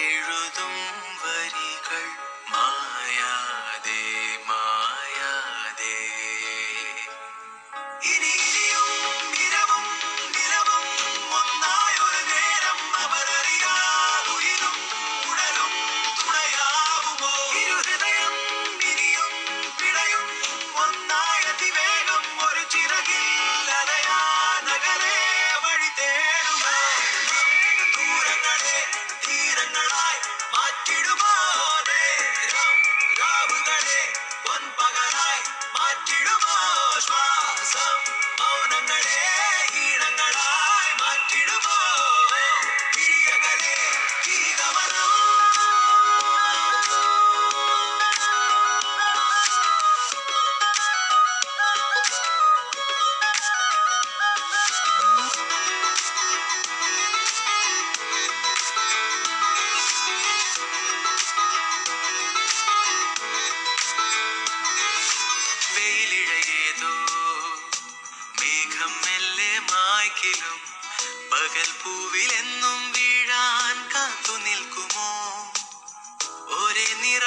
ഇരുതും വരി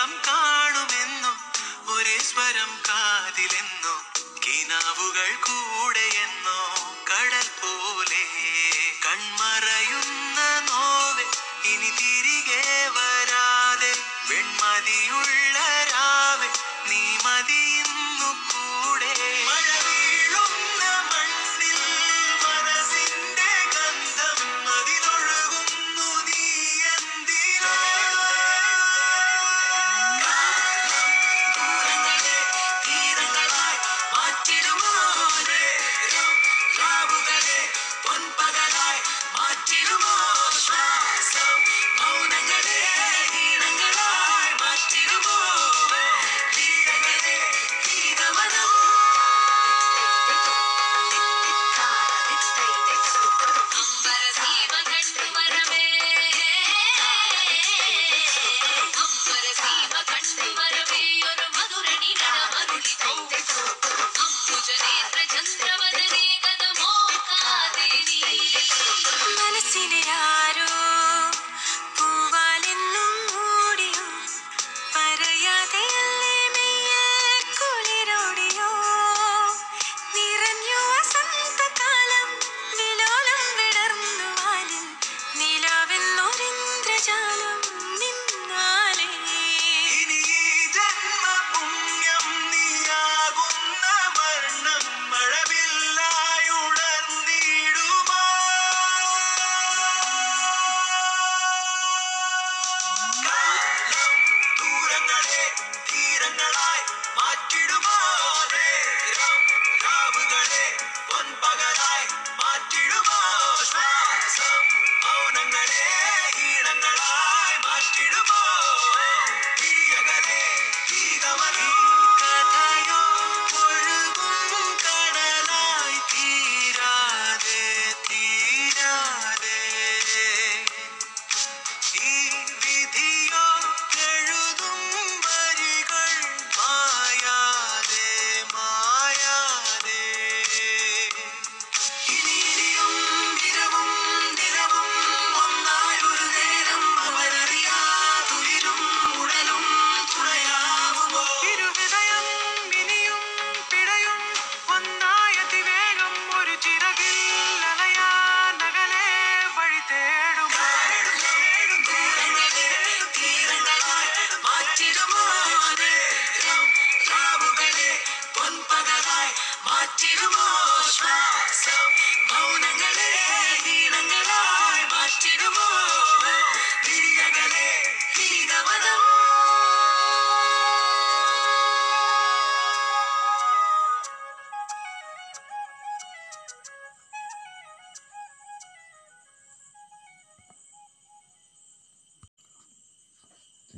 നിറം കാണുമെന്നു ഒരേ സ്വരം കാതിലെന്നോ കിനാവുകൾ കൂടെയെന്നോ.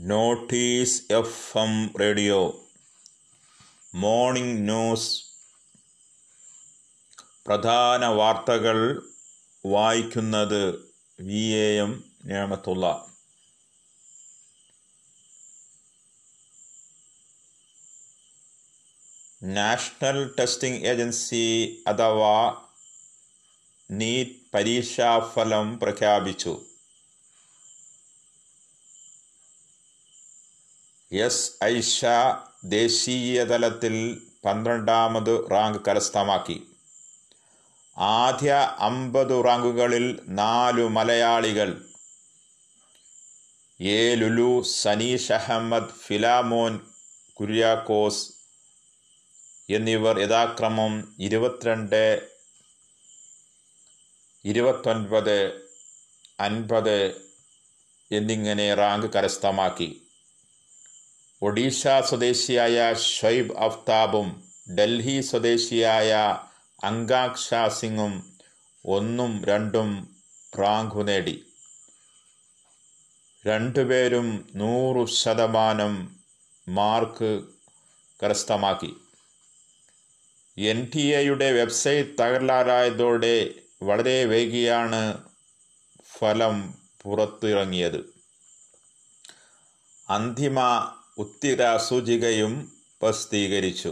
Notice F M radio. Morning news. പ്രധാന വാർത്തകൾ വായിക്കുന്നത് V A M Niyamathulla national testing agency അഥവാ നീറ്റ് പരീക്ഷാഫലം പ്രഖ്യാപിച്ചു. എസ് ഐഷ ദേശീയതലത്തിൽ പന്ത്രണ്ടാമത് റാങ്ക് കരസ്ഥമാക്കി. ആദ്യ അമ്പത് റാങ്കുകളിൽ നാലു മലയാളികൾ. എ ലുലു സനീഷ് അഹമ്മദ് ഫിലാമോൻ കുര്യാക്കോസ് എന്നിവർ യഥാക്രമം ഇരുപത്തിരണ്ട് ഇരുപത്തൊൻപത് അൻപത് എന്നിങ്ങനെ റാങ്ക് കരസ്ഥമാക്കി. ഒഡീഷ സ്വദേശിയായ ഷൊയ്ബ് അഫ്താബും ഡൽഹി സ്വദേശിയായ അങ്കാക്ഷ സിംഗും ഒന്നും രണ്ടും റാങ്കു നേടി. രണ്ടുപേരും നൂറ് ശതമാനം മാർക്ക് കരസ്ഥമാക്കി. എൻ ടി എയുടെ വെബ്സൈറ്റ് തകരാറായതോടെ വളരെ വൈകിയാണ് ഫലം പുറത്തിറങ്ങിയത്. അന്തിമ ഉത്തിര സൂചികയും പ്രസിദ്ധീകരിച്ചു.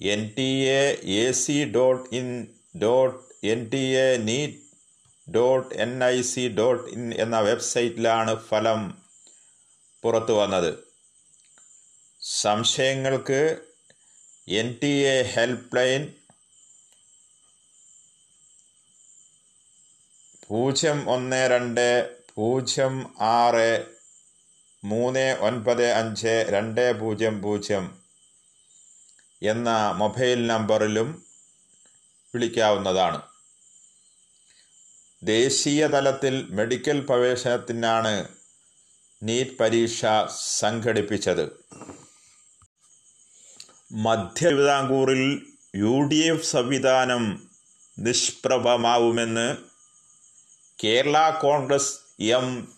N T A A C dot in dot N T A NEET dot N I C dot in എന്ന വെബ്സൈറ്റിലാണ് ഫലം പുറത്തു വന്നത്. സംശയങ്ങൾക്ക് N T A help line പൂജ്യം ഒന്ന് രണ്ട് പൂജ്യം ആറ് മൂന്ന് ഒൻപത് അഞ്ച് രണ്ട് പൂജ്യം പൂജ്യം എന്ന മൊബൈൽ നമ്പറിലും വിളിക്കാവുന്നതാണ്. ദേശീയ തലത്തിൽ മെഡിക്കൽ പ്രവേശനത്തിനാണ് നീറ്റ് പരീക്ഷ സംഘടിപ്പിച്ചത്. മധ്യ തിരുവിതാംകൂറിൽ യു ഡി എഫ് സംവിധാനം നിഷ്പ്രഭമാവുമെന്ന് കേരള കോൺഗ്രസ് എം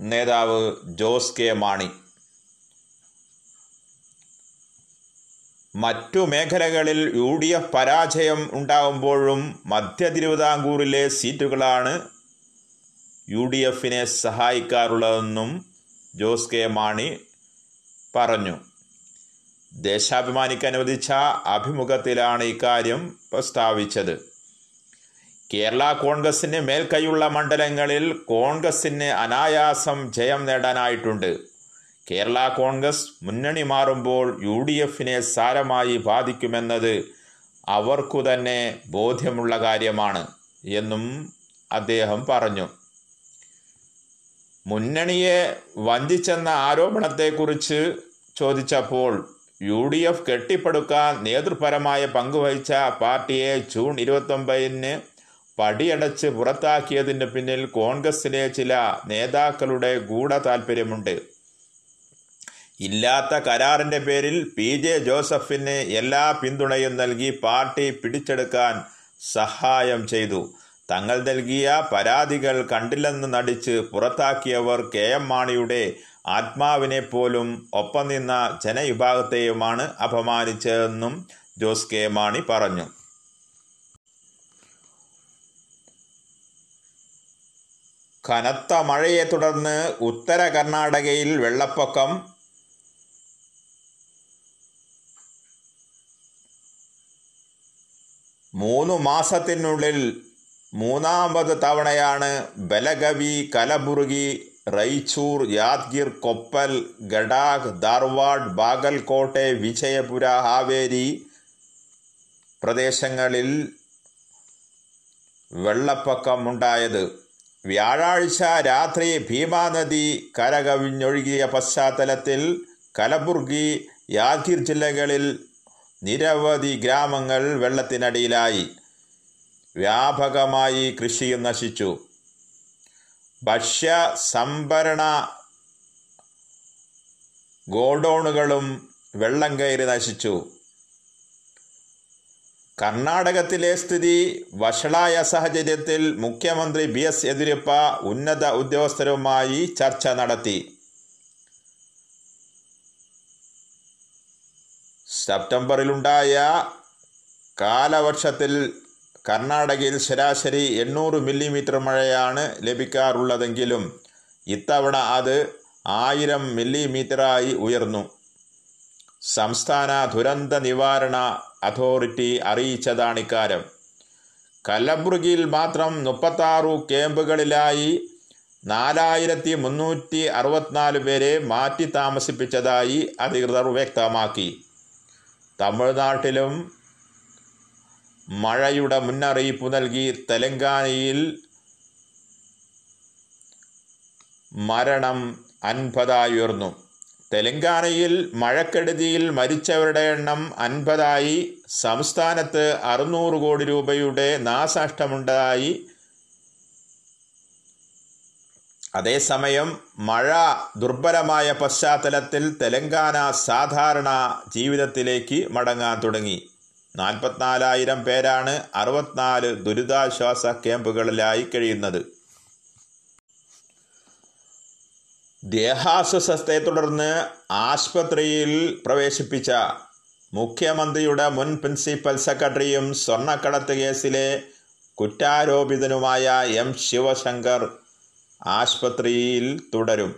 നേതാവ് ജോസ് കെ മാണി. മറ്റു മേഖലകളിൽ യു ഡി എഫ് പരാജയം ഉണ്ടാകുമ്പോഴും മധ്യ തിരുവിതാംകൂറിലെ സീറ്റുകളാണ് യു ഡി എഫിനെ സഹായിക്കാറുള്ളതെന്നും ജോസ് കെ മാണി പറഞ്ഞു. ദേശാഭിമാനിക്ക് അനുവദിച്ച അഭിമുഖത്തിലാണ് ഇക്കാര്യം പ്രസ്താവിച്ചത്. കേരള കോൺഗ്രസിന് മേൽക്കൈയുള്ള മണ്ഡലങ്ങളിൽ കോൺഗ്രസിന് അനായാസം ജയം നേടാനായിട്ടുണ്ട്. കേരള കോൺഗ്രസ് മുന്നണി മാറുമ്പോൾ യു ഡി എഫിനെ സാരമായി ബാധിക്കുമെന്നത് അവർക്കു തന്നെ ബോധ്യമുള്ള കാര്യമാണ് എന്നും അദ്ദേഹം പറഞ്ഞു. മുന്നണിയെ വഞ്ചിച്ചെന്ന ആരോപണത്തെക്കുറിച്ച് ചോദിച്ചപ്പോൾ യു ഡി എഫ് കെട്ടിപ്പടുക്കാൻ നേതൃപരമായ പങ്കുവഹിച്ച പാർട്ടിയെ ജൂൺ ഇരുപത്തൊമ്പതിന് പടിയടച്ച് പുറത്താക്കിയതിന് പിന്നിൽ കോൺഗ്രസിലെ ചില നേതാക്കളുടെ ഗൂഢ താല്പര്യമുണ്ട് ഇല്ലാത്ത കരാറിന്റെ പേരിൽ പി. ജെ. ജോസഫിന് എല്ലാ പിന്തുണയും നൽകി പാർട്ടി പിടിച്ചെടുക്കാൻ സഹായം ചെയ്തു. തങ്ങൾ നൽകിയ പരാതികൾ കണ്ടില്ലെന്ന് നടിച്ച് പുറത്താക്കിയവർ കെ. എം. മാണിയുടെ ആത്മാവിനെ പോലും ഒപ്പം നിന്ന ജനവിഭാഗത്തെയുമാണ് അപമാനിച്ചതെന്നും ജോസ് കെ. മാണി പറഞ്ഞു. കനത്ത മഴയെ തുടർന്ന് ഉത്തര കർണാടകയിൽ വെള്ളപ്പൊക്കം. മൂന്നു മാസത്തിനുള്ളിൽ മൂന്നാമത് തവണയാണ് ബലഗവി കലബുർഗി റൈച്ചൂർ യാദ്ഗിർ കൊപ്പൽ ഗഡാഖ് ധാർവാഡ് ബാഗൽകോട്ടെ വിജയപുര ഹാവേരി പ്രദേശങ്ങളിൽ വെള്ളപ്പൊക്കമുണ്ടായത്. വ്യാഴാഴ്ച രാത്രി ഭീമാനദി കരകവിഞ്ഞൊഴുകിയ പശ്ചാത്തലത്തിൽ കലബുർഗി യാദ്ഗിർ ജില്ലകളിൽ നിരവധി ഗ്രാമങ്ങൾ വെള്ളത്തിനടിയിലായി. വ്യാപകമായി കൃഷിയും നശിച്ചു. ഭക്ഷ്യ സംഭരണ ഗോഡൗണുകളും വെള്ളം കയറി നശിച്ചു. കർണാടകത്തിലെ സ്ഥിതി വഷളായ സാഹചര്യത്തിൽ മുഖ്യമന്ത്രി ബി എസ് യെദ്യൂരപ്പ ഉന്നത ഉദ്യോഗസ്ഥരുമായി ചർച്ച നടത്തി. സെപ്റ്റംബറിലുണ്ടായ കാലവർഷത്തിൽ കർണാടകയിൽ ശരാശരി എണ്ണൂറ് മില്ലിമീറ്റർ മഴയാണ് ലഭിക്കാറുള്ളതെങ്കിലും ഇത്തവണ അത് ആയിരം മില്ലിമീറ്ററായി ഉയർന്നു. സംസ്ഥാന ദുരന്ത നിവാരണ അതോറിറ്റി അറിയിച്ചതാണ് ഇക്കാര്യം കലബുർഗിയിൽ മാത്രം മുപ്പത്താറു ക്യാമ്പുകളിലായി നാലായിരത്തി മുന്നൂറ്റി അറുപത്തിനാല് പേരെ മാറ്റി താമസിപ്പിച്ചതായി അധികൃതർ വ്യക്തമാക്കി. തമിഴ്നാട്ടിലും മഴയുടെ മുന്നറിയിപ്പ് നൽകി തെലങ്കാനയിൽ മരണം അൻപതായി ഉയർന്നു. തെലങ്കാനയിൽ മഴക്കെടുതിയിൽ മരിച്ചവരുടെ എണ്ണം അൻപതായി. സംസ്ഥാനത്ത് അറുന്നൂറ് കോടി രൂപയുടെ നാശനഷ്ടമുണ്ടായി. അതേസമയം മഴ ദുർബലമായ പശ്ചാത്തലത്തിൽ തെലങ്കാന സാധാരണ ജീവിതത്തിലേക്ക് മടങ്ങാൻ തുടങ്ങി. നാൽപ്പത്തിനാലായിരം പേരാണ് അറുപത്തിനാല് ദുരിതാശ്വാസ ക്യാമ്പുകളിലായി കഴിയുന്നത്. ദേഹാസ്വസ്ഥയെ തുടർന്ന് ആശുപത്രിയിൽ പ്രവേശിപ്പിച്ച മുഖ്യമന്ത്രിയുടെ മുൻ പ്രിൻസിപ്പൽ സെക്രട്ടറിയും സ്വർണക്കടത്ത് കേസിലെ കുറ്റാരോപിതനുമായ എം ശിവശങ്കർ ആശുപത്രിയിൽ തുടരും.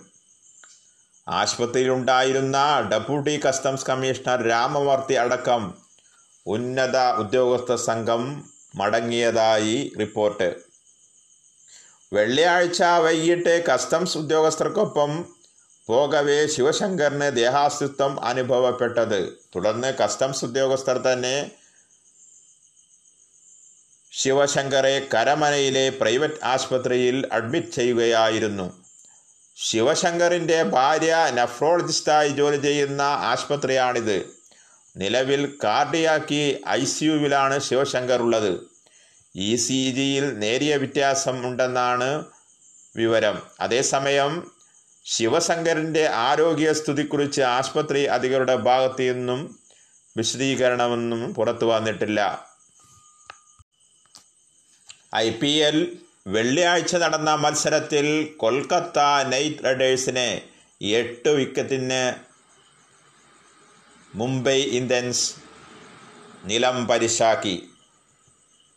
ആശുപത്രിയിലുണ്ടായിരുന്ന ഡെപ്യൂട്ടി കസ്റ്റംസ് കമ്മീഷണർ രാമമൂർത്തി അടക്കം ഉന്നത ഉദ്യോഗസ്ഥ സംഘം മടങ്ങിയതായി റിപ്പോർട്ട്. വെള്ളിയാഴ്ച വൈകിട്ട് കസ്റ്റംസ് ഉദ്യോഗസ്ഥർക്കൊപ്പം പോകവേ ശിവശങ്കറിന് ദേഹാസ്തിത്വം അനുഭവപ്പെട്ടത്. തുടർന്ന് കസ്റ്റംസ് ഉദ്യോഗസ്ഥർ തന്നെ ശിവശങ്കറെ കരമനയിലെ പ്രൈവറ്റ് ആശുപത്രിയിൽ അഡ്മിറ്റ് ചെയ്യുകയായിരുന്നു. ശിവശങ്കറിന്റെ ഭാര്യ നെഫ്രോളജിസ്റ്റായി ജോലി ചെയ്യുന്ന ആശുപത്രിയാണിത്. നിലവിൽ കാർഡിയാക്കി ഐ സിയുവിലാണ് ശിവശങ്കർ ഉള്ളത്. ഇ സി ജിയിൽ നേരിയ വ്യത്യാസം ഉണ്ടെന്നാണ് വിവരം. അതേസമയം ശിവശങ്കറിന്റെ ആരോഗ്യസ്ഥിതിക്കുറിച്ച് ആശുപത്രി അധികൃതരുടെ ഭാഗത്തു നിന്നും വിശദീകരണമൊന്നും പുറത്തു വന്നിട്ടില്ല. ഐ പി എൽ വെള്ളിയാഴ്ച നടന്ന മത്സരത്തിൽ കൊൽക്കത്ത നൈറ്റ് റൈഡേഴ്സിനെ എട്ട് വിക്കറ്റിന് മുംബൈ ഇന്ത്യൻസ് നിലം പരിശാക്കി.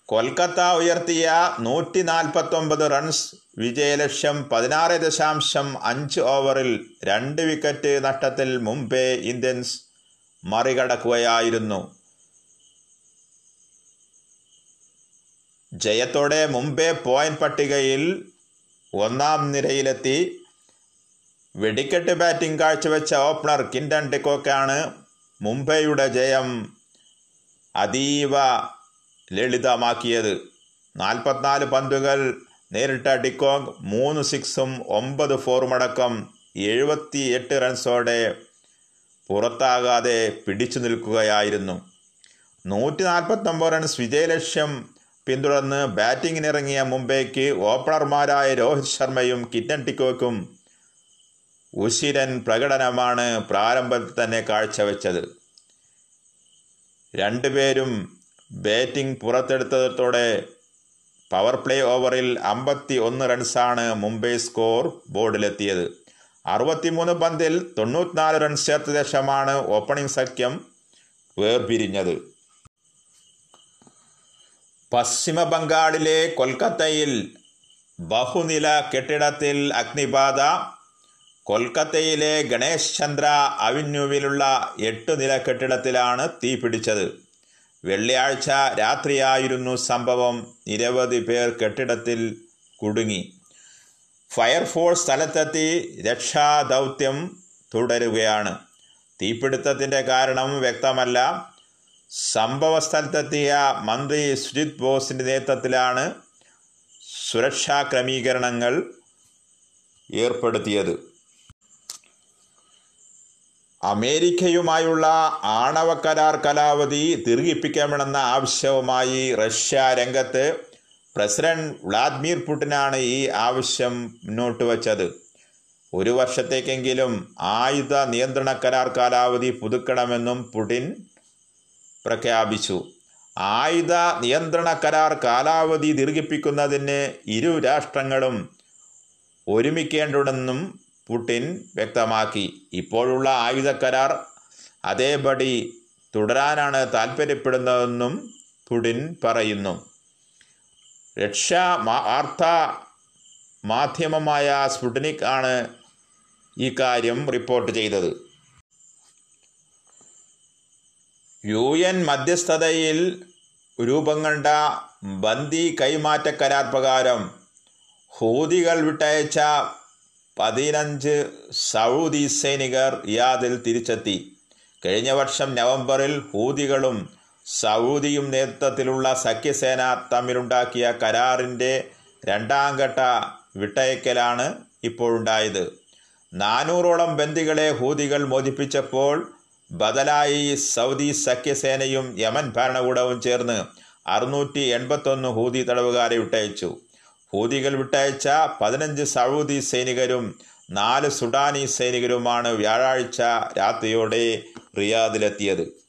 കൊൽക്കത്ത ഉയർത്തിയ നൂറ്റി നാൽപ്പത്തൊമ്പത് റൺസ് വിജയലക്ഷ്യം പതിനാറ് ദശാംശം അഞ്ച് ഓവറിൽ രണ്ട് വിക്കറ്റ് നഷ്ടത്തിൽ മുംബൈ ഇന്ത്യൻസ് മറികടക്കുകയായിരുന്നു. ജയത്തോടെ മുംബൈ പോയിന്റ് പട്ടികയിൽ ഒന്നാം നിരയിലെത്തി. വെടിക്കെട്ട് ബാറ്റിംഗ് കാഴ്ചവെച്ച ഓപ്പണർ കിൻഡൻ ഡിക്കോക്കാണ് മുംബൈയുടെ ജയം. അതീവ ലളിതമാക്കിയത്. നാൽപ്പത്തിനാല് പന്തുകൾ നേരിട്ട ഡിക്കോങ് മൂന്ന് സിക്സും ഒമ്പത് ഫോറുമടക്കം എഴുപത്തി എട്ട് റൺസോടെ പുറത്താകാതെ പിടിച്ചു നിൽക്കുകയായിരുന്നു. നൂറ്റി നാൽപ്പത്തൊമ്പത് റൺസ് വിജയലക്ഷ്യം പിന്തുടർന്ന് ബാറ്റിങ്ങിനിറങ്ങിയ മുംബൈക്ക് ഓപ്പണർമാരായ രോഹിത് ശർമ്മയും കിറ്റൻ ടിക്കോക്കും ഉശിരൻ പ്രകടനമാണ് പ്രാരംഭത്തിൽ തന്നെ കാഴ്ചവെച്ചത്. രണ്ടുപേരും ബാറ്റിംഗ് പുറത്തെടുത്തതോടെ പവർ പ്ലേ ഓവറിൽ അമ്പത്തി ഒന്ന് റൺസാണ് മുംബൈ സ്കോർ ബോർഡിലെത്തിയത്. അറുപത്തിമൂന്ന് പന്തിൽ തൊണ്ണൂറ്റിനാല് റൺസ് ചേർത്ത ശേഷമാണ് ഓപ്പണിംഗ് സഖ്യം വേർപിരിഞ്ഞത്. പശ്ചിമ ബംഗാളിലെ കൊൽക്കത്തയിൽ ബഹുനില കെട്ടിടത്തിൽ അഗ്നിബാധ. കൊൽക്കത്തയിലെ ഗണേശ് ചന്ദ്ര അവന്യൂവിലുള്ള എട്ട് നില കെട്ടിടത്തിലാണ് തീ പിടിച്ചത് വെള്ളിയാഴ്ച രാത്രിയായിരുന്നു സംഭവം. നിരവധി പേർ കെട്ടിടത്തിൽ കുടുങ്ങി. ഫയർഫോഴ്സ് സ്ഥലത്തെത്തി രക്ഷാദൗത്യം തുടരുകയാണ്. തീപിടുത്തത്തിന്റെ കാരണം വ്യക്തമല്ല. സംഭവ സ്ഥലത്തെത്തിയ മന്ത്രി സുജിത് ബോസിന്റെ നേതൃത്വത്തിലാണ് സുരക്ഷാ ക്രമീകരണങ്ങൾ ഏർപ്പെടുത്തിയത്. അമേരിക്കയുമായുള്ള ആണവ കരാർ കലാവധി ദീർഘിപ്പിക്കണമെന്ന ആവശ്യവുമായി റഷ്യ രംഗത്ത് പ്രസിഡന്റ് വ്ളാദിമിർ പുടിനാണ് ഈ ആവശ്യം മുന്നോട്ട് വച്ചത്. ഒരു വർഷത്തേക്കെങ്കിലും ആയുധ നിയന്ത്രണ കരാർ കാലാവധി പുതുക്കണമെന്നും പുടിൻ പ്രഖ്യാപിച്ചു. ആയുധ നിയന്ത്രണ കരാർ കാലാവധി ദീർഘിപ്പിക്കുന്നതിന് ഇരു രാഷ്ട്രങ്ങളും ഒരുമിക്കേണ്ടതെന്നും പുടിൻ വ്യക്തമാക്കി. ഇപ്പോഴുള്ള ആയുധ കരാർ അതേപടി തുടരാനാണ് താൽപ്പര്യപ്പെടുന്നതെന്നും പുടിൻ പറയുന്നു. രക്ഷാ വാർത്ത മാധ്യമമായ സ്പുട്നിക് ആണ് ഈ കാര്യം റിപ്പോർട്ട് ചെയ്തത്. യു എൻ മധ്യസ്ഥതയിൽ രൂപം കണ്ട ബന്ദി കൈമാറ്റ കരാർ പ്രകാരം ഹൂതികൾ വിട്ടയച്ച പതിനഞ്ച് സൗദി സൈനികർ റിയാദിൽ തിരിച്ചെത്തി. കഴിഞ്ഞ വർഷം നവംബറിൽ ഹൂതികളും സൗദിയും നേതൃത്വത്തിലുള്ള സഖ്യസേന തമ്മിലുണ്ടാക്കിയ കരാറിന്റെ രണ്ടാം ഘട്ട വിട്ടയക്കലാണ് ഇപ്പോഴുണ്ടായത്. നാനൂറോളം ബന്ദികളെ ഹൂതികൾ മോചിപ്പിച്ചപ്പോൾ ബദലായി സൗദി സഖ്യസേനയും യമൻ ഭരണകൂടവും ചേർന്ന് അറുന്നൂറ്റി എൺപത്തൊന്ന് ഹൂതി തടവുകാരെ വിട്ടയച്ചു. ഹൂതികൾ വിട്ടയച്ച പതിനഞ്ച് സൗദി സൈനികരും നാല് സുഡാനി സൈനികരുമാണ് വ്യാഴാഴ്ച രാത്രിയോടെ റിയാദിലെത്തിയത്.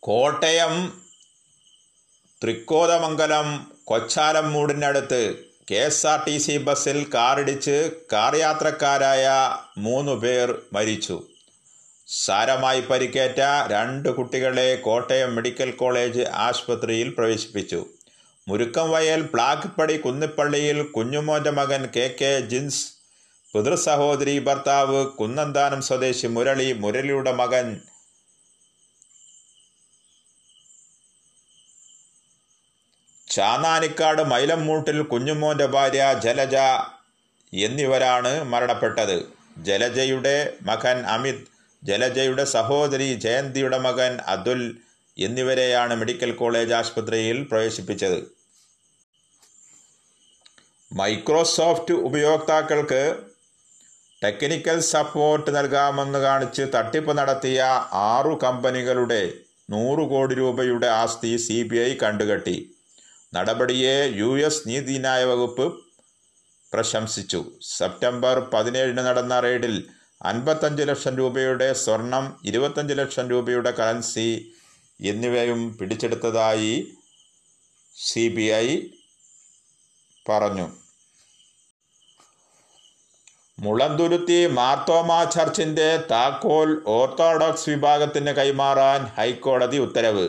Kottayam Thrikkothamangalam കൊച്ചാലമ്മൂടിനടുത്ത് K S R T C ബസ്സിൽ കാറിടിച്ച് കാർ യാത്രക്കാരായ മൂന്ന് പേർ മരിച്ചു. സാരമായി പരിക്കേറ്റ രണ്ട് കുട്ടികളെ കോട്ടയം മെഡിക്കൽ കോളേജ് ആശുപത്രിയിൽ പ്രവേശിപ്പിച്ചു. മുരുക്കം വയൽ പ്ലാക്കിപ്പടി കുന്നിപ്പള്ളിയിൽ കുഞ്ഞുമോന്റെ മകൻ കെ കെ ജിൻസ് പിതൃസഹോദരി ഭർത്താവ് കുന്നന്താനം സ്വദേശി മുരളി മുരളിയുടെ മകൻ ചാന്നാനിക്കാട് മൈലമ്മൂട്ടിൽ കുഞ്ഞുമോന്റെ ഭാര്യ ജലജ എന്നിവരാണ് മരണപ്പെട്ടത്. ജലജയുടെ മകൻ അമിത് ജലജയുടെ സഹോദരി ജയന്തിയുടെ മകൻ അതുൽ എന്നിവരെയാണ് മെഡിക്കൽ കോളേജ് ആശുപത്രിയിൽ പ്രവേശിപ്പിച്ചത്. മൈക്രോസോഫ്റ്റ് ഉപയോക്താക്കൾക്ക് ടെക്നിക്കൽ സപ്പോർട്ട് നൽകാമെന്ന് കാണിച്ച് തട്ടിപ്പ് നടത്തിയ ആറു കമ്പനികളുടെ നൂറ് കോടി രൂപയുടെ ആസ്തി സി ബി ഐ കണ്ടുകെട്ടി. നടപടിയെ യു എസ് നീതിന്യായ വകുപ്പ് പ്രശംസിച്ചു. സെപ്റ്റംബർ പതിനേഴിന് നടന്ന റെയ്ഡിൽ അൻപത്തഞ്ച് ലക്ഷം രൂപയുടെ സ്വർണം ഇരുപത്തഞ്ച് ലക്ഷം രൂപയുടെ കറൻസി എന്നിവയും പിടിച്ചെടുത്തതായി സി ബി ഐ പറഞ്ഞു. മുളന്തുരുത്തി മാർത്തോമ ചർച്ചിന്റെ താക്കോൽ ഓർത്തഡോക്സ് വിഭാഗത്തിന് കൈമാറാൻ ഹൈക്കോടതി ഉത്തരവ്.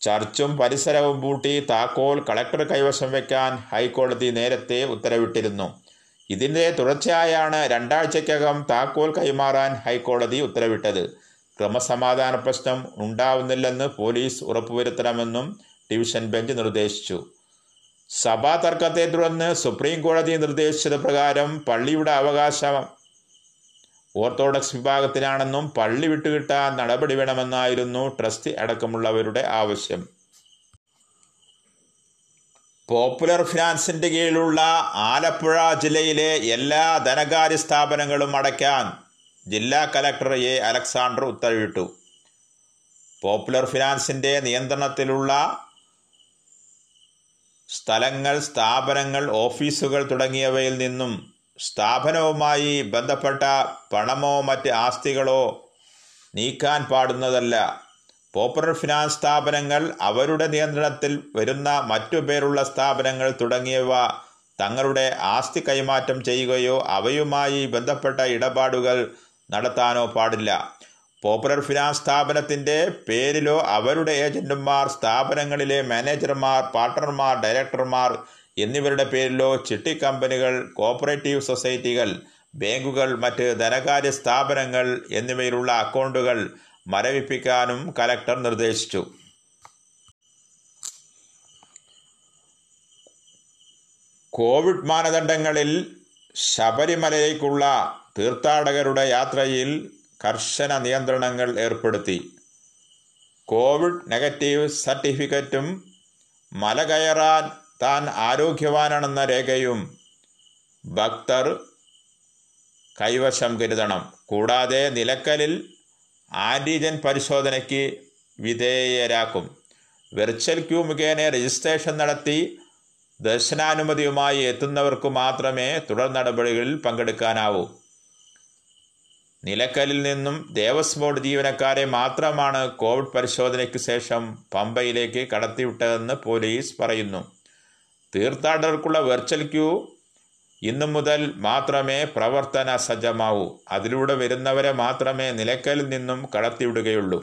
ചർച്ചും പരിസരവും പൂട്ടി താക്കോൽ കളക്ടർ കൈവശം വയ്ക്കാൻ ഹൈക്കോടതി നേരത്തെ ഉത്തരവിട്ടിരുന്നു. ഇതിന്റെ തുടർച്ചയായാണ് രണ്ടാഴ്ചയ്ക്കകം താക്കോൽ കൈമാറാൻ ഹൈക്കോടതി ഉത്തരവിട്ടത്. ക്രമസമാധാന പ്രശ്നം ഉണ്ടാവുന്നില്ലെന്ന് പോലീസ് ഉറപ്പുവരുത്തണമെന്നും ഡിവിഷൻ ബെഞ്ച് നിർദ്ദേശിച്ചു. സഭാ തർക്കത്തെ തുടർന്ന് സുപ്രീം കോടതി നിർദ്ദേശിച്ചത് പ്രകാരം പള്ളിയുടെ അവകാശം ഓർത്തഡോക്സ് വിഭാഗത്തിനാണെന്നും പള്ളി വിട്ടുകിട്ടാൻ നടപടി വേണമെന്നായിരുന്നു ട്രസ്റ്റ് അടക്കമുള്ളവരുടെ ആവശ്യം. പോപ്പുലർ ഫിനാൻസിന്റെ കീഴിലുള്ള ആലപ്പുഴ ജില്ലയിലെ എല്ലാ ധനകാര്യ സ്ഥാപനങ്ങളും അടയ്ക്കാൻ ജില്ലാ കലക്ടർ എ. അലക്സാണ്ടർ ഉത്തരവിട്ടു. പോപ്പുലർ ഫിനാൻസിന്റെ നിയന്ത്രണത്തിലുള്ള സ്ഥലങ്ങൾ സ്ഥാപനങ്ങൾ ഓഫീസുകൾ തുടങ്ങിയവയിൽ നിന്നും സ്ഥാപനവുമായി ബന്ധപ്പെട്ട പണമോ മറ്റ് ആസ്തികളോ നീക്കാൻ പാടുന്നതല്ല. പോപ്പുലർ ഫിനാൻസ് സ്ഥാപനങ്ങൾ അവരുടെ നിയന്ത്രണത്തിൽ വരുന്ന മറ്റു പേരുള്ള സ്ഥാപനങ്ങൾ തുടങ്ങിയവ തങ്ങളുടെ ആസ്തി കൈമാറ്റം ചെയ്യുകയോ അവയുമായി ബന്ധപ്പെട്ട ഇടപാടുകൾ നടത്താനോ പാടില്ല. പോപ്പുലർ ഫിനാൻസ് സ്ഥാപനത്തിന്റെ പേരിലോ അവരുടെ ഏജന്റുമാർ സ്ഥാപനങ്ങളിലെ മാനേജർമാർ പാർട്ണർമാർ ഡയറക്ടർമാർ എന്നിവരുടെ പേരിലോ ചിട്ടി കമ്പനികൾ കോപ്പറേറ്റീവ് സൊസൈറ്റികൾ ബാങ്കുകൾ മറ്റ് ധനകാര്യ സ്ഥാപനങ്ങൾ എന്നിവയിലുള്ള അക്കൗണ്ടുകൾ മരവിപ്പിക്കാനും കലക്ടർ നിർദ്ദേശിച്ചു. കോവിഡ് മാനദണ്ഡങ്ങളിൽ ശബരിമലയിലേക്കുള്ള തീർത്ഥാടകരുടെ യാത്രയിൽ കർശന നിയന്ത്രണങ്ങൾ ഏർപ്പെടുത്തി. കോവിഡ് നെഗറ്റീവ് സർട്ടിഫിക്കറ്റും മല കയറാൻ താൻ ആരോഗ്യവാനാണെന്ന രേഖയും ഭക്തർ കൈവശം കരുതണം. കൂടാതെ നിലക്കലിൽ ആന്റിജൻ പരിശോധനയ്ക്ക് വിധേയരാക്കും. വെർച്വൽ ക്യൂ മുഖേന രജിസ്ട്രേഷൻ നടത്തി ദർശനാനുമതിയുമായി എത്തുന്നവർക്ക് മാത്രമേ തുടർ നടപടികളിൽ പങ്കെടുക്കാനാവൂ. നിലക്കലിൽ നിന്നും ദേവസ്വം ബോർഡ് ജീവനക്കാരെ മാത്രമാണ് കോവിഡ് പരിശോധനയ്ക്ക് ശേഷം പമ്പയിലേക്ക് കടത്തിവിട്ടതെന്ന് പോലീസ് പറയുന്നു. തീർത്ഥാടകർക്കുള്ള വെർച്വൽ ക്യൂ ഇന്നു മുതൽ മാത്രമേ പ്രവർത്തന സജ്ജമാവൂ അതിലൂടെ വരുന്നവരെ മാത്രമേ നിലക്കലിൽ നിന്നും കടത്തിവിടുകയുള്ളൂ.